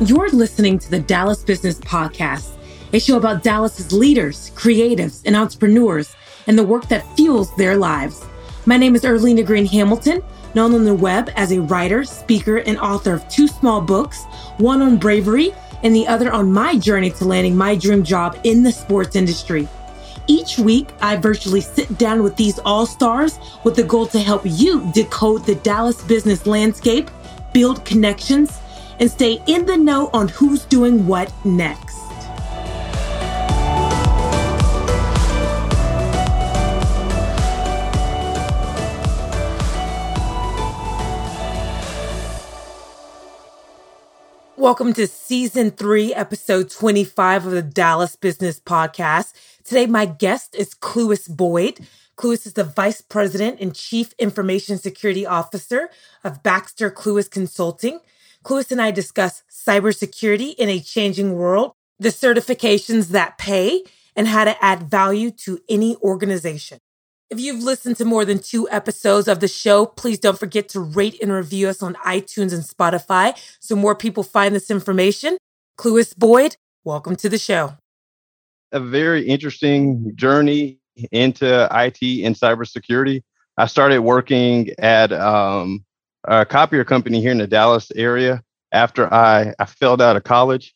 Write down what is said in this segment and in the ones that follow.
You're listening to the Dallas Business Podcast, a show about Dallas's leaders, creatives, and entrepreneurs, and the work that fuels their lives. My name is Earlina Green Hamilton, known on the web as a writer, speaker, and author of two small books, one on bravery and the other on my journey to landing my dream job in the sports industry. Each week, I virtually sit down with these all stars with the goal to help you decode the Dallas business landscape, build connections, and stay in the know on who's doing what next. Welcome to season three, episode 25 of the Dallas Business Podcast. Today, my guest is Clewis Boyd. Clewis is the Vice President and Chief Information Security Officer of Baxter Clewis Consulting. Clewis and I discuss cybersecurity in a changing world, the certifications that pay, and how to add value to any organization. If you've listened to more than two episodes of the show, please don't forget to rate and review us on iTunes and Spotify so more people find this information. Clewis Boyd, welcome to the show. A very interesting journey into IT and cybersecurity. I started working at um, a copier company here in the Dallas area after I, I failed out of college.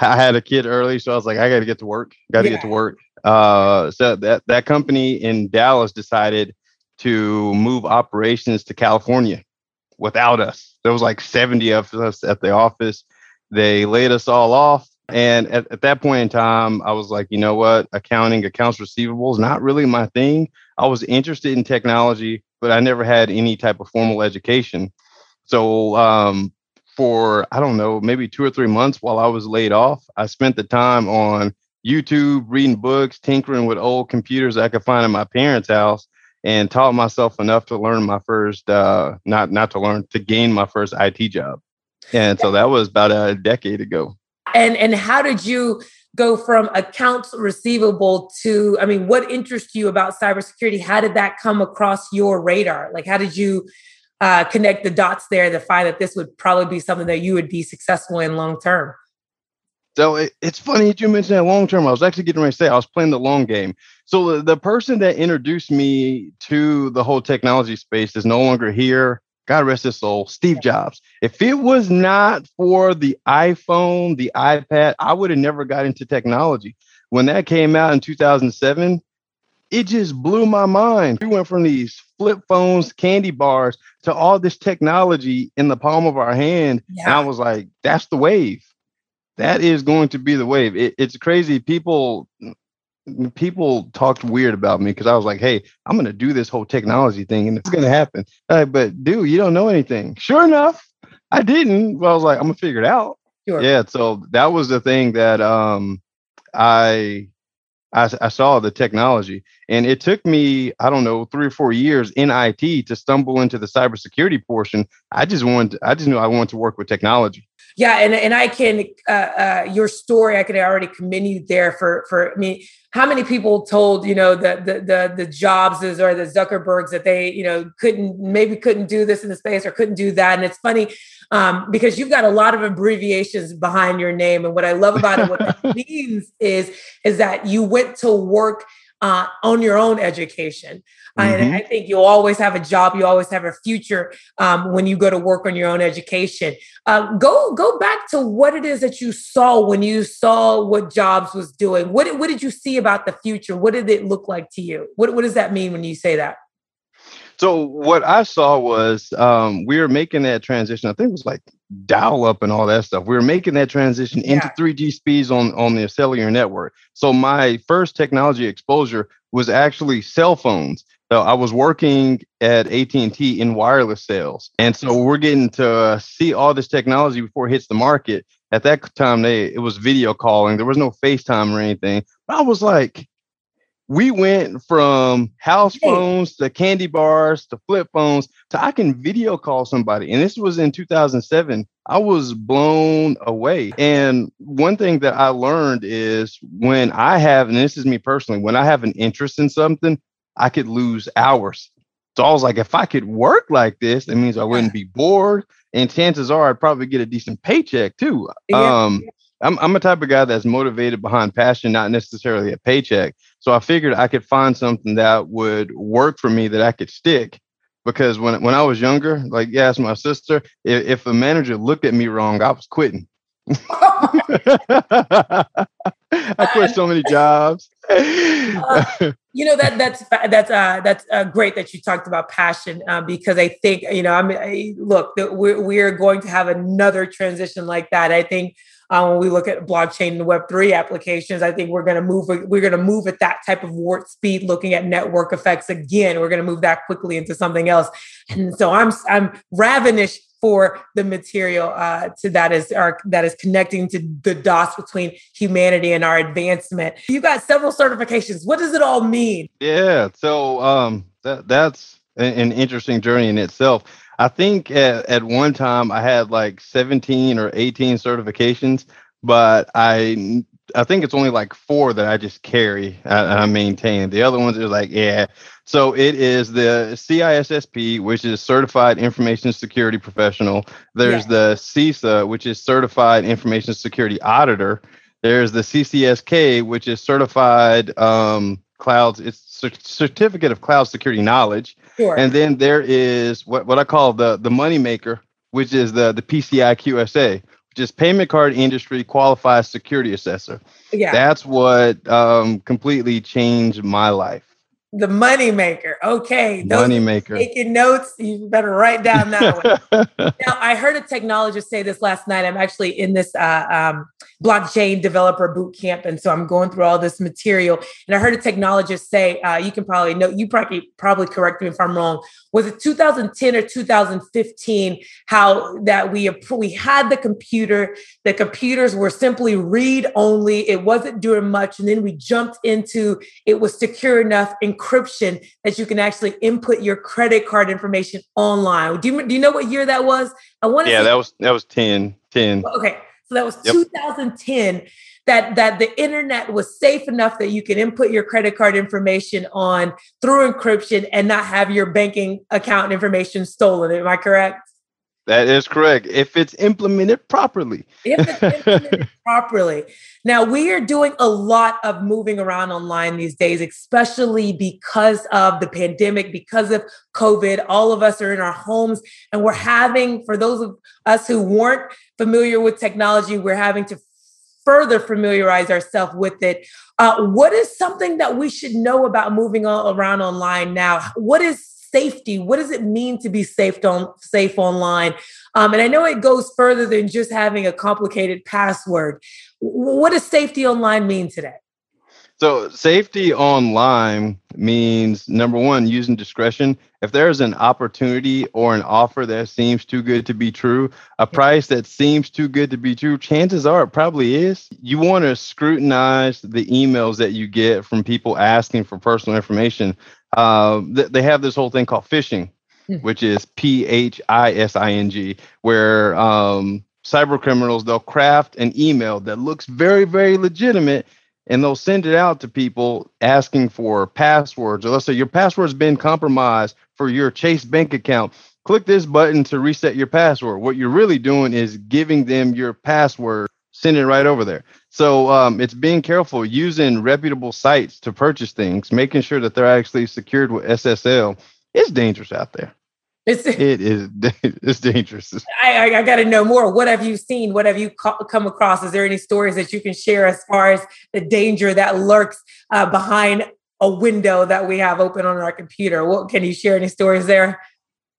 I had a kid early, so I was like, I got to get to work. Got to yeah. get to work. Uh, so that that company in Dallas decided to move operations to California without us. There was like 70 of us at the office. They laid us all off. And at, at that point in time, I was like, you know what? Accounting, accounts receivable is not really my thing. I was interested in technology, but I never had any type of formal education. So um, for I don't know, maybe two or three months while I was laid off, I spent the time on YouTube, reading books, tinkering with old computers I could find in my parents' house, and taught myself enough to learn my first uh, not not to learn to gain my first IT job. And so that was about a decade ago. And and how did you go from accounts receivable to i mean what interests you about cybersecurity? How did that come across your radar? Like how did you uh, connect the dots there to find that this would probably be something that you would be successful in long term? So it, it's funny that you mentioned that long term. I was actually getting ready to say i was playing the long game. So the, the person that introduced me to the whole technology space is no longer here God rest his soul, Steve Jobs. If it was not for the iPhone, the iPad, I would have never got into technology. When that came out in 2007, it just blew my mind. We went from these flip phones, candy bars to all this technology in the palm of our hand. Yeah. And I was like, that's the wave. That is going to be the wave. It, it's crazy. People people talked weird about me because I was like, "Hey, I'm going to do this whole technology thing, and it's going to happen." Like, but dude, you don't know anything. Sure enough, I didn't. But I was like, "I'm gonna figure it out." Sure. Yeah. So that was the thing that um, I, I I saw the technology, and it took me I don't know three or four years in IT to stumble into the cybersecurity portion. I just wanted, I just knew I wanted to work with technology yeah and, and i can uh, uh, your story i can already commend you there for for i mean how many people told you know the the the, the jobses or the zuckerbergs that they you know couldn't maybe couldn't do this in the space or couldn't do that? And it's funny um, because you've got a lot of abbreviations behind your name. And what i love about it what it means is is that you went to work uh, on your own education. Mm-hmm. And I think you'll always have a job. You always have a future um, when you go to work on your own education. Uh, go go back to what it is that you saw when you saw what Jobs was doing. What what did you see about the future? What did it look like to you? What what does that mean when you say that? So what I saw was um, we were making that transition. I think it was like dial up and all that stuff. We were making that transition yeah. into 3G speeds on on the cellular network. So my first technology exposure was actually cell phones. So I was working at AT&T in wireless sales. And so mm-hmm. we're getting to uh, see all this technology before it hits the market. At that time, they it was video calling. There was no FaceTime or anything. But I was like, we went from house phones to candy bars to flip phones to I can video call somebody. And this was in 2007. I was blown away. And one thing that I learned is when I have, and this is me personally, when I have an interest in something, I could lose hours So I was like, if I could work like this, it means I wouldn't be bored. And chances are I'd probably get a decent paycheck too. Yeah. Um, I'm, I'm a type of guy that's motivated behind passion, not necessarily a paycheck. So I figured I could find something that would work for me that I could stick. Because when when I was younger, like yeah, my sister, if, if a manager looked at me wrong, I was quitting. I quit so many jobs. uh, you know that that's that's uh, that's uh, great that you talked about passion uh, because I think you know I'm I, look we're we're going to have another transition like that. I think um, when we look at blockchain and Web three applications, I think we're going to move. We're going to move at that type of warp speed, looking at network effects again. We're going to move that quickly into something else, and so I'm I'm ravenous for the material uh, to that is our that is connecting to the dots between humanity and our advancement. You got several certifications. What does it all mean? Yeah, so um, that that's an interesting journey in itself. I think at, at one time I had like 17 or 18 certifications, but I I think it's only like four that I just carry and I maintain. The other ones are like, yeah. So it is the CISSP, which is Certified Information Security Professional. There's yeah. the CISA, which is Certified Information Security Auditor. There's the CCSK, which is Certified um, Clouds. It's Certificate of Cloud Security Knowledge. Sure. And then there is what, what I call the the money maker, which is the the PCI QSA, which is Payment Card Industry Qualified Security Assessor. Yeah. That's what um, completely changed my life the money maker. Okay. Money maker. Taking notes. You better write down that one. now, I heard a technologist say this last night. I'm actually in this uh, um, blockchain developer boot camp. And so I'm going through all this material. And I heard a technologist say, uh, you can probably know, you probably, probably correct me if I'm wrong. Was it 2010 or 2015? How that we, we had the computer, the computers were simply read only. It wasn't doing much. And then we jumped into, it was secure enough encryption that you can actually input your credit card information online. Do you, do you know what year that was? I want to Yeah, say- that was, that was 10, 10. Okay. So that was yep. 2010 that that the internet was safe enough that you can input your credit card information on through encryption and not have your banking account information stolen. Am I correct? That is correct. If it's implemented properly. if it's implemented properly. Now, we are doing a lot of moving around online these days, especially because of the pandemic, because of COVID. All of us are in our homes and we're having, for those of us who weren't familiar with technology, we're having to further familiarize ourselves with it. Uh, what is something that we should know about moving all around online now? What is safety. What does it mean to be safe on safe online? Um, and I know it goes further than just having a complicated password. What does safety online mean today? So, safety online means number one, using discretion. If there's an opportunity or an offer that seems too good to be true, a price that seems too good to be true, chances are it probably is. You want to scrutinize the emails that you get from people asking for personal information uh, th- they have this whole thing called phishing, hmm. which is P H I S I N G, where um, cyber criminals they'll craft an email that looks very, very legitimate, and they'll send it out to people asking for passwords. Or let's say your password's been compromised for your Chase bank account. Click this button to reset your password. What you're really doing is giving them your password, send it right over there. So um, it's being careful using reputable sites to purchase things, making sure that they're actually secured with SSL. It's dangerous out there. It's, it is it's dangerous. I, I, got to know more. What have you seen? What have you co- come across? Is there any stories that you can share as far as the danger that lurks uh, behind a window that we have open on our computer? What can you share any stories there?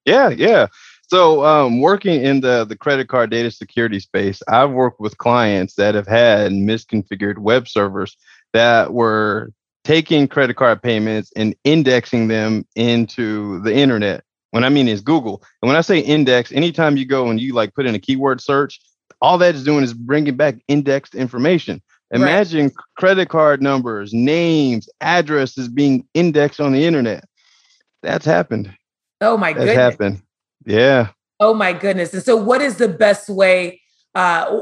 Yeah, yeah. So, um, working in the the credit card data security space, I've worked with clients that have had misconfigured web servers that were taking credit card payments and indexing them into the internet. When I mean is Google, and when I say index, anytime you go and you like put in a keyword search, all that is doing is bringing back indexed information. Imagine right. credit card numbers, names, addresses being indexed on the internet. That's happened. Oh my That's goodness. happened. Yeah. Oh my goodness. And so what is the best way uh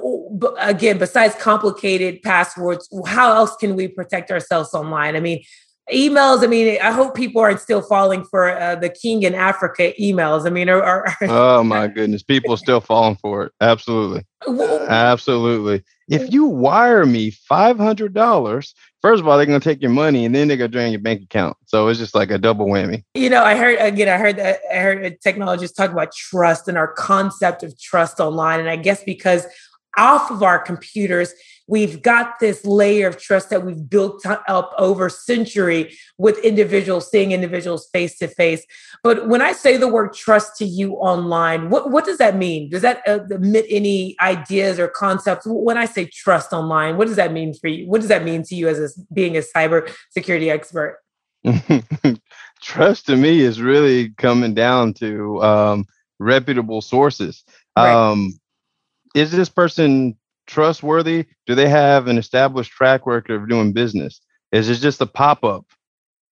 again besides complicated passwords how else can we protect ourselves online? I mean, emails. I mean, I hope people aren't still falling for uh, the king in Africa emails. I mean, are, are oh my goodness, people are still falling for it. Absolutely, absolutely. If you wire me five hundred dollars, first of all, they're gonna take your money and then they're gonna drain your bank account. So it's just like a double whammy. You know, I heard again. I heard that I heard technologists talk about trust and our concept of trust online, and I guess because off of our computers we've got this layer of trust that we've built up over century with individuals seeing individuals face to face. But when i say the word trust to you online what, what does that mean? Does that uh, emit any ideas or concepts? When i say trust online what does that mean for you? What does that mean to you as a, being a cyber security expert? Trust to me is really coming down to um, reputable sources. Right. um, is this person trustworthy? Do they have an established track record of doing business? Is it just a pop up?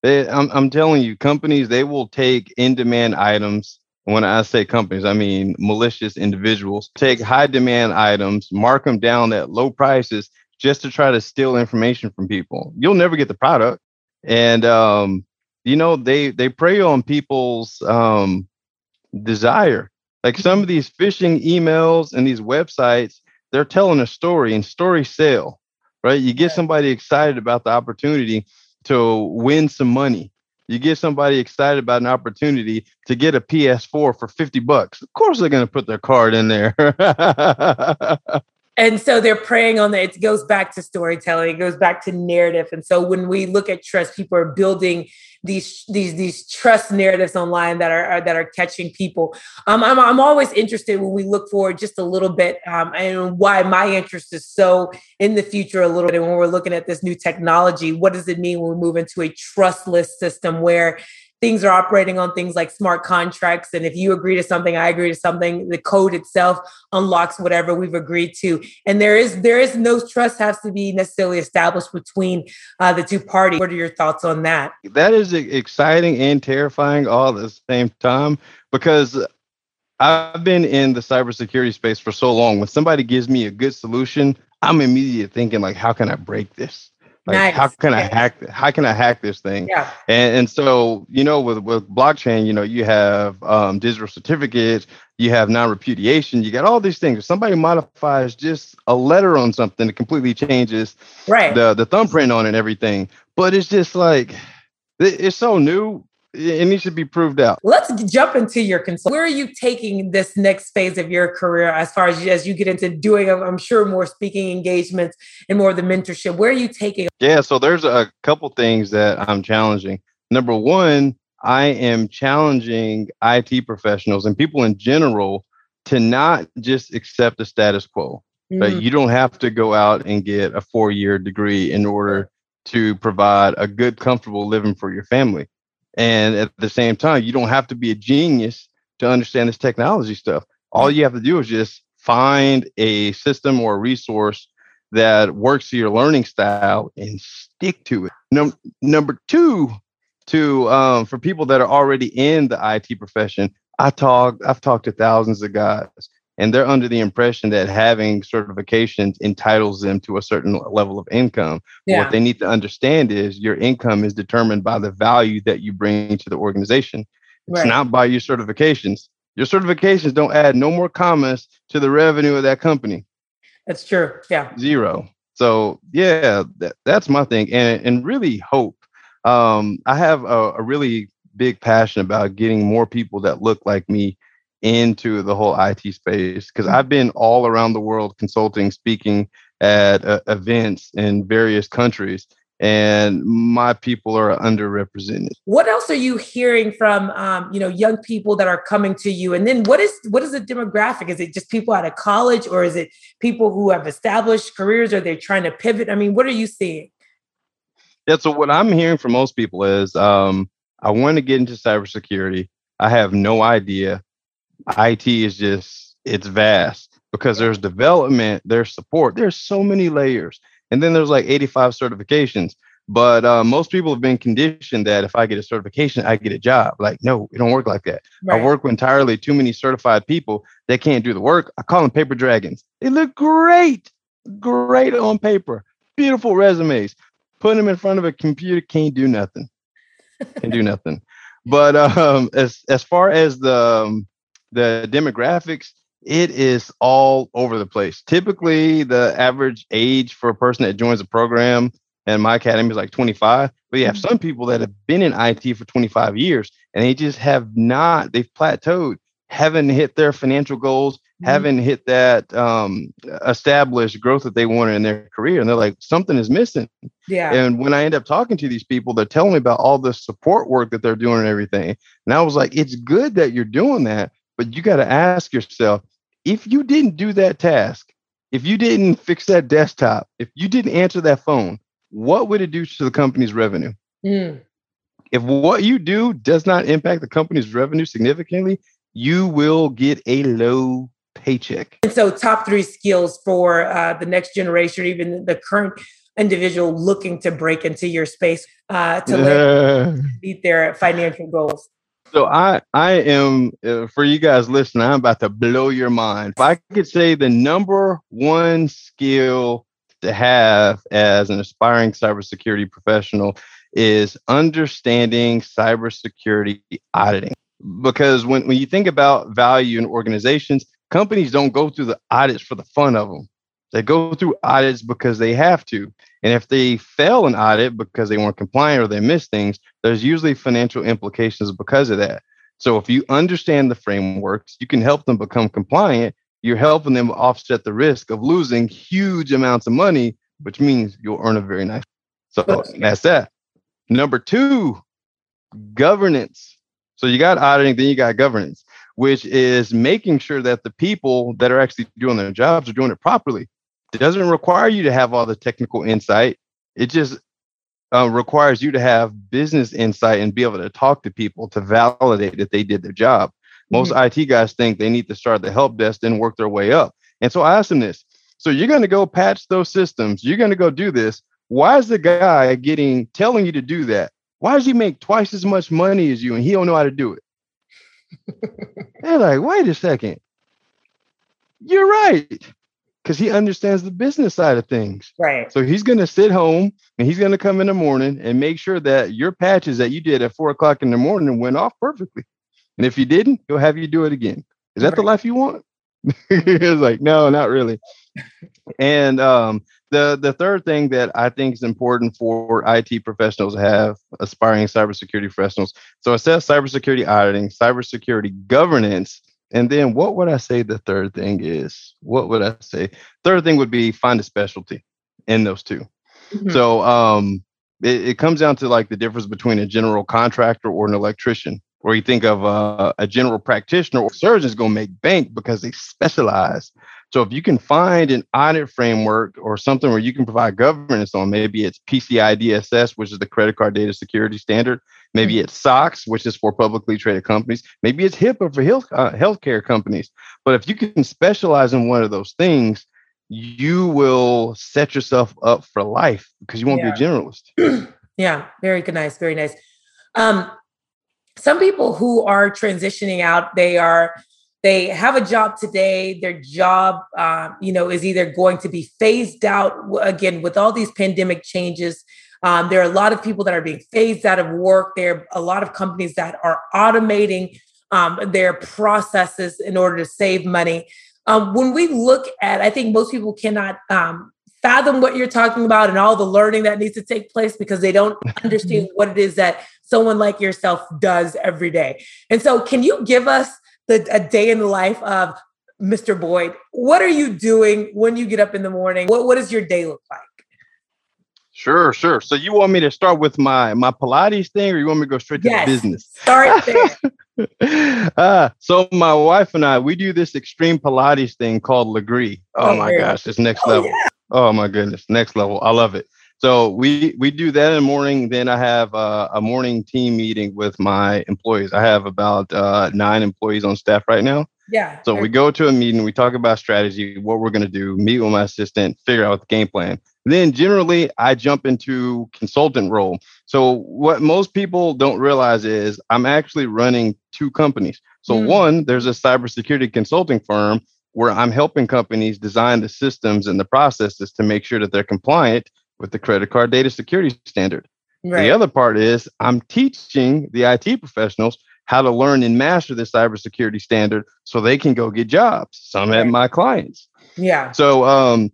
I'm, I'm telling you, companies, they will take in demand items. When I say companies, I mean malicious individuals take high demand items, mark them down at low prices just to try to steal information from people. You'll never get the product. And, um, you know, they, they prey on people's um, desire. Like some of these phishing emails and these websites, they're telling a story and stories sell, right? You get somebody excited about the opportunity to win some money. You get somebody excited about an opportunity to get a PS4 for 50 bucks. Of course, they're going to put their card in there. and so they're preying on that. It goes back to storytelling. It goes back to narrative. And so when we look at trust, people are building these these these trust narratives online that are, are that are catching people. Um, I'm I'm always interested when we look forward just a little bit, um, and why my interest is so in the future a little bit. And when we're looking at this new technology, what does it mean when we move into a trustless system where things are operating on things like smart contracts. And if you agree to something, I agree to something, the code itself unlocks whatever we've agreed to. And there is there is no trust has to be necessarily established between uh, the two parties. What are your thoughts on that? That is exciting and terrifying all at the same time because I've been in the cybersecurity space for so long. When somebody gives me a good solution, I'm immediately thinking like, how can I break this? Like nice. how can I hack how can I hack this thing? Yeah. And and so, you know, with with blockchain, you know, you have um, digital certificates, you have non-repudiation, you got all these things. If somebody modifies just a letter on something, it completely changes right the the thumbprint on it and everything. But it's just like it's so new it needs to be proved out. Let's jump into your consult. Where are you taking this next phase of your career as far as as you get into doing, I'm sure, more speaking engagements and more of the mentorship? Where are you taking? Yeah, so there's a couple things that I'm challenging. Number one, I am challenging IT professionals and people in general to not just accept the status quo. Mm. But you don't have to go out and get a four year degree in order to provide a good, comfortable living for your family and at the same time, you don't have to be a genius to understand this technology stuff. All you have to do is just find a system or a resource that works to your learning style and stick to it. Num- number two, to um, for people that are already in the IT profession, I talk. I've talked to thousands of guys, and they're under the impression that having certifications entitles them to a certain level of income. Yeah. What they need to understand is your income is determined by the value that you bring to the organization. It's right. not by your certifications. Your certifications don't add no more commas to the revenue of that company. That's true. Yeah. Zero. So yeah, that, that's my thing. And and really hope. Um, I have a, a really big passion about getting more people that look like me into the whole IT space because I've been all around the world consulting, speaking at uh, events in various countries, and my people are underrepresented. What else are you hearing from um, you know young people that are coming to you? And then what is what is the demographic? Is it just people out of college, or is it people who have established careers? Or they're trying to pivot? I mean, what are you seeing? Yeah, so what I'm hearing from most people is um, I want to get into cybersecurity. I have no idea IT is just it's vast because there's development, there's support, there's so many layers, and then there's like 85 certifications. But uh, most people have been conditioned that if I get a certification, I get a job. Like, no, it don't work like that. Right. I work with entirely too many certified people that can't do the work. I call them paper dragons. They look great, great on paper, beautiful resumes. put them in front of a computer, can't do nothing. Can do nothing. But um, as as far as the um, the demographics, it is all over the place. Typically, the average age for a person that joins a program and my academy is like 25. But you have mm-hmm. some people that have been in IT for 25 years and they just have not, they've plateaued, haven't hit their financial goals, mm-hmm. haven't hit that um, established growth that they wanted in their career. And they're like, something is missing. Yeah. And when I end up talking to these people, they're telling me about all the support work that they're doing and everything. And I was like, it's good that you're doing that, but you got to ask yourself, if you didn't do that task, if you didn't fix that desktop, if you didn't answer that phone, what would it do to the company's revenue? Mm. If what you do does not impact the company's revenue significantly, you will get a low paycheck. And so, top three skills for uh, the next generation, even the current individual looking to break into your space uh, to meet their financial goals. So I I am uh, for you guys listening. I'm about to blow your mind. If I could say the number one skill to have as an aspiring cybersecurity professional is understanding cybersecurity auditing. Because when, when you think about value in organizations, companies don't go through the audits for the fun of them. They go through audits because they have to. And if they fail an audit because they weren't compliant or they miss things, there's usually financial implications because of that. So if you understand the frameworks, you can help them become compliant you're helping them offset the risk of losing huge amounts of money, which means you'll earn a very nice. So that's that. Number two, governance. So you got auditing, then you got governance, which is making sure that the people that are actually doing their jobs are doing it properly. It doesn't require you to have all the technical insight. It just uh, requires you to have business insight and be able to talk to people to validate that they did their job. Most mm-hmm. IT guys think they need to start the help desk, and work their way up. And so I asked him this. So you're going to go patch those systems. You're going to go do this. Why is the guy getting telling you to do that? Why does he make twice as much money as you and he don't know how to do it? They're like, wait a second. You're right. Because he understands the business side of things. Right. So he's going to sit home and he's going to come in the morning and make sure that your patches that you did at four o'clock in the morning went off perfectly. And if you didn't, he'll have you do it again. Is that right. the life you want? it's like, no, not really. And um, the the third thing that I think is important for IT professionals to have, aspiring cybersecurity professionals. So says cybersecurity auditing, cybersecurity governance, and then what would I say the third thing is? What would I say? Third thing would be find a specialty in those 2 mm-hmm. So um, it, it comes down to like the difference between a general contractor or an electrician or you think of uh, a general practitioner or surgeon is going to make bank because they specialize. So if you can find an audit framework or something where you can provide governance on, maybe it's PCI DSS, which is the credit card data security standard. Maybe it's SOX, which is for publicly traded companies. Maybe it's HIPAA for health uh, healthcare companies. But if you can specialize in one of those things, you will set yourself up for life because you won't yeah. be a generalist. yeah, very good, nice, very nice. Um, some people who are transitioning out, they are they have a job today. Their job, uh, you know, is either going to be phased out again with all these pandemic changes. Um, there are a lot of people that are being phased out of work. There are a lot of companies that are automating um, their processes in order to save money. Um, when we look at, I think most people cannot um, fathom what you're talking about and all the learning that needs to take place because they don't understand what it is that someone like yourself does every day. And so, can you give us the, a day in the life of Mr. Boyd? What are you doing when you get up in the morning? What, what does your day look like? Sure, sure. So you want me to start with my my Pilates thing, or you want me to go straight to yes, the business? Start there. uh, so my wife and I, we do this extreme Pilates thing called Lagree. Oh, oh my gosh, it's next oh, level. Yeah. Oh my goodness, next level. I love it. So we we do that in the morning. Then I have uh, a morning team meeting with my employees. I have about uh, nine employees on staff right now. Yeah. So we go to a meeting. We talk about strategy, what we're going to do. Meet with my assistant, figure out the game plan. Then generally, I jump into consultant role. So what most people don't realize is I'm actually running two companies. So mm. one, there's a cybersecurity consulting firm where I'm helping companies design the systems and the processes to make sure that they're compliant with the credit card data security standard. Right. The other part is I'm teaching the IT professionals how to learn and master the cybersecurity standard so they can go get jobs. Some at my clients. yeah. So um,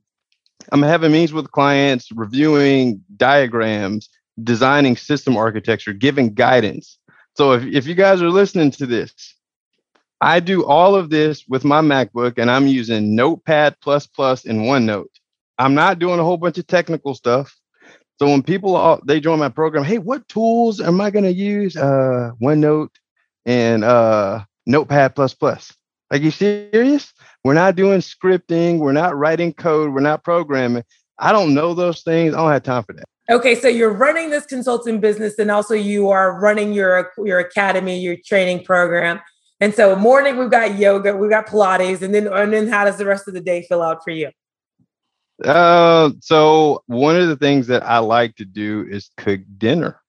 I'm having meetings with clients, reviewing diagrams, designing system architecture, giving guidance. So if, if you guys are listening to this, I do all of this with my MacBook and I'm using Notepad plus plus and OneNote. I'm not doing a whole bunch of technical stuff. So when people all, they join my program, hey, what tools am I going to use? Uh, OneNote and uh, Notepad plus plus. Like you serious? We're not doing scripting. We're not writing code. We're not programming. I don't know those things. I don't have time for that. Okay, so you're running this consulting business, and also you are running your your academy, your training program. And so, morning we've got yoga, we've got Pilates, and then and then how does the rest of the day fill out for you? Uh, so one of the things that I like to do is cook dinner.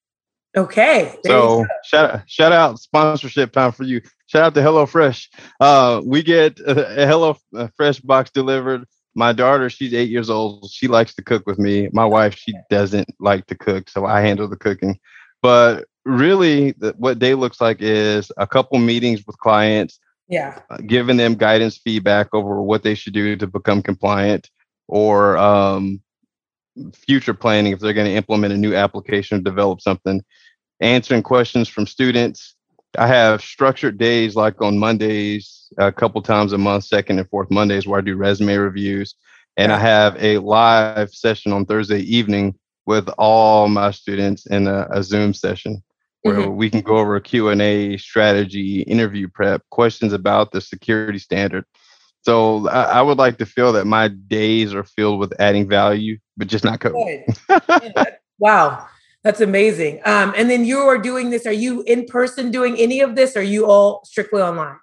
Okay, So shout shout out sponsorship time for you. Shout out to HelloFresh. Uh, we get a, Hello Fresh box delivered. My daughter, she's eight years old. She likes to cook with me. My wife, she doesn't like to cook, so I handle the cooking. But really, the, what day looks like is a couple meetings with clients, yeah, uh, giving them guidance, feedback over what they should do to become compliant, or um, future planning if they're going to implement a new application or develop something, answering questions from students. I have structured days like on Mondays, a couple times a month, second and fourth Mondays, where I do resume reviews. And I have a live session on Thursday evening with all my students in a, a Zoom session where Mhm. we can go over a Q&A strategy, interview prep, questions about the security standard. So I, I would like to feel that my days are filled with adding value, but just not code. wow, that's amazing. Um, and then you are doing this. Are you in person doing any of this? Or are you all strictly online?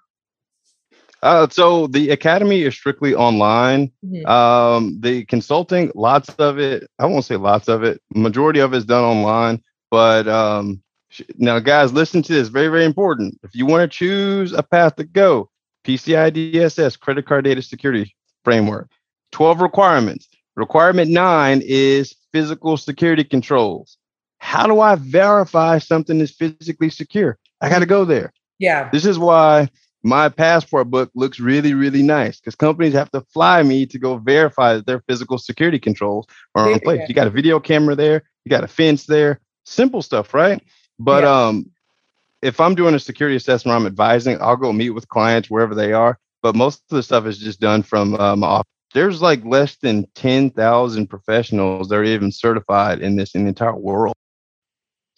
Uh, so the academy is strictly online. Mhm. Um, the consulting, lots of it. I won't say lots of it. Majority of it is done online. But um, sh- now, guys, listen to this. Very, very important. If you want to choose a path to go, PCI DSS, Credit Card Data Security Framework, 12 requirements. Requirement nine is physical security controls. How do I verify something is physically secure? I got to go there. Yeah, This is why my passport book looks really, really nice because companies have to fly me to go verify that their physical security controls are in place. You got a video camera there, you got a fence there, simple stuff, right? But Yeah. um, if I'm doing a security assessment, I'm advising, I'll go meet with clients wherever they are. But most of the stuff is just done from uh, my office. There's like less than 10,000 professionals that are even certified in this in the entire world.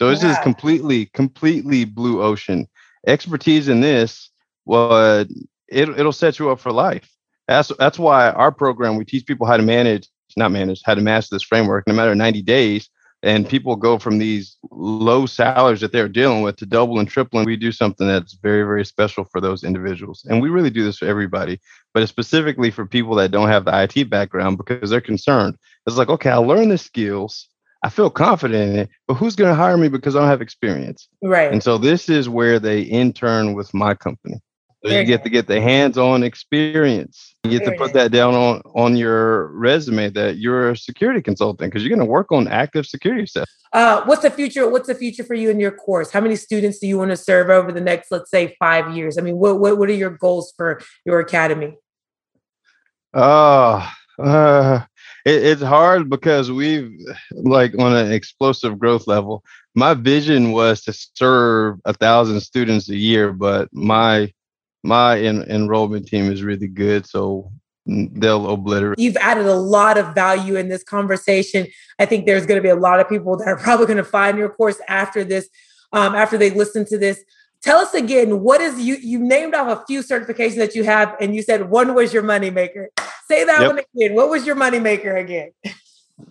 So this is completely, completely blue ocean. Expertise in this, well, it, it'll set you up for life. That's that's why our program we teach people how to manage, not manage, how to master this framework in a matter of 90 days. And people go from these low salaries that they're dealing with to double and tripling. We do something that's very, very special for those individuals. And we really do this for everybody, but it's specifically for people that don't have the IT background because they're concerned. It's like, okay, I learned the skills. I feel confident in it, but who's going to hire me because I don't have experience? right. And so this is where they intern with my company. So you get to get the hands-on experience. You get to put that down on on your resume that you're a security consultant because you're going to work on active security stuff. Uh, what's the future? What's the future for you in your course? How many students do you want to serve over the next, let's say, five years? I mean, what what, what are your goals for your academy? Oh, uh, it, it's hard because we've like on an explosive growth level. My vision was to serve a thousand students a year, but my my en- enrollment team is really good, so they'll obliterate. You've added a lot of value in this conversation. I think there's going to be a lot of people that are probably going to find your course after this, um, after they listen to this. Tell us again, what is you? You named off a few certifications that you have, and you said one was your moneymaker. Say that Yep. one again. What was your moneymaker again?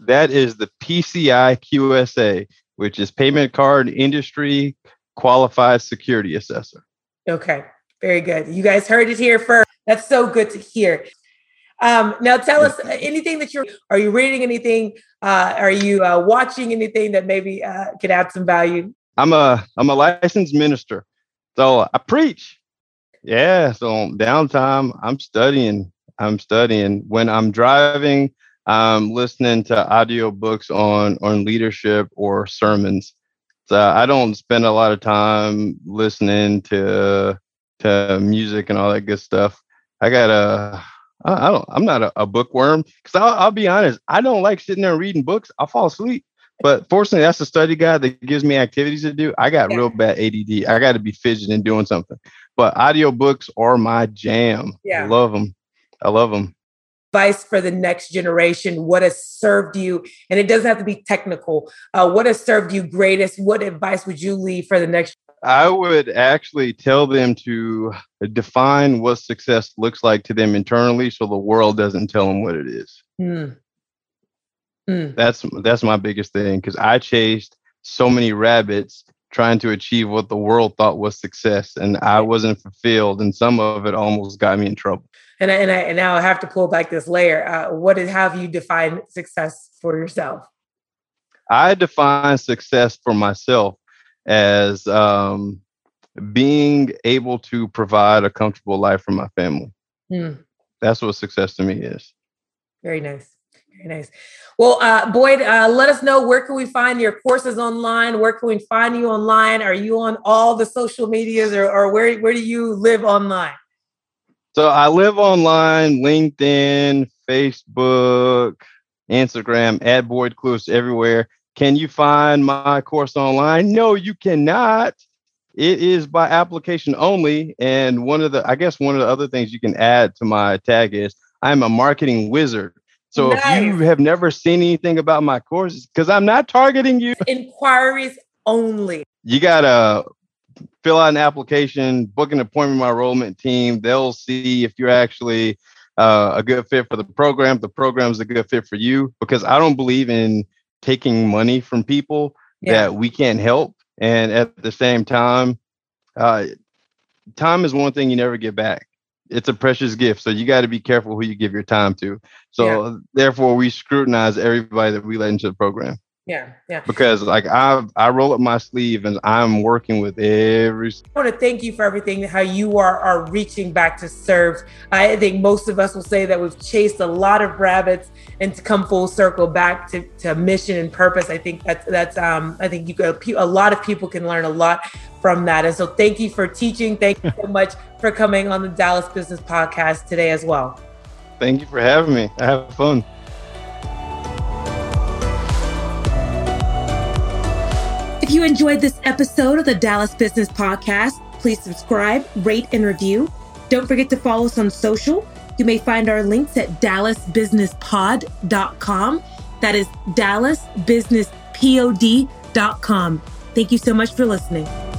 That is the PCI QSA, which is Payment Card Industry Qualified Security Assessor. Okay, very good. You guys heard it here first. That's so good to hear. Um, now, tell us anything that you're. Are you reading anything? Uh, are you uh, watching anything that maybe uh, could add some value? I'm a I'm a licensed minister, so I preach. Yeah, so on downtime, I'm studying. I'm studying. When I'm driving, I'm listening to audiobooks on on leadership or sermons. So I don't spend a lot of time listening to to music and all that good stuff. I got a I don't I'm not a, a bookworm because I'll, I'll be honest, I don't like sitting there reading books. I'll fall asleep. But fortunately, that's a study guide that gives me activities to do. I got real bad ADD. I got to be fidgeting and doing something. But audiobooks are my jam. Yeah. I love them. I love them advice for the next generation? What has served you? And it doesn't have to be technical. Uh, what has served you greatest? What advice would you leave for the next? I would actually tell them to define what success looks like to them internally, so the world doesn't tell them what it is. Mm. Mm. That's that's my biggest thing because I chased so many rabbits trying to achieve what the world thought was success, and I wasn't fulfilled, and some of it almost got me in trouble and I, and I and now I have to pull back this layer. Uh, what is how have you defined success for yourself? I define success for myself as um, being able to provide a comfortable life for my family. Hmm. That's what success to me is. Very nice. Very nice. Well, uh, Boyd, uh, let us know where can we find your courses online? Where can we find you online? Are you on all the social medias, or, or where where do you live online? So I live online, LinkedIn, Facebook, Instagram, at Boyd Clewis everywhere. Can you find my course online? No, you cannot. It is by application only. And one of the, I guess, one of the other things you can add to my tag is I'm a marketing wizard. So nice. if you have never seen anything about my courses, because I'm not targeting you, inquiries only. You got to fill out an application, book an appointment with my enrollment team. They'll see if you're actually uh, a good fit for the program. The program's a good fit for you because I don't believe in taking money from people yeah. that we can't help. And at the same time, uh, time is one thing you never get back. It's a precious gift, so you got to be careful who you give your time to. So, yeah. therefore, we scrutinize everybody that we let into the program. Yeah, yeah. Because like I I roll up my sleeve and I'm working with every. I want to thank you for everything. How you are are reaching back to serve. I think most of us will say that we've chased a lot of rabbits and to come full circle back to, to mission and purpose. I think that's that's um I think you could, a lot of people can learn a lot from that. And so thank you for teaching. Thank you so much for coming on the Dallas Business Podcast today as well. Thank you for having me. I have fun. If you enjoyed this episode of the Dallas Business Podcast, please subscribe, rate, and review. Don't forget to follow us on social. You may find our links at dallasbusinesspod.com. That is dallasbusinesspod.com. Thank you so much for listening.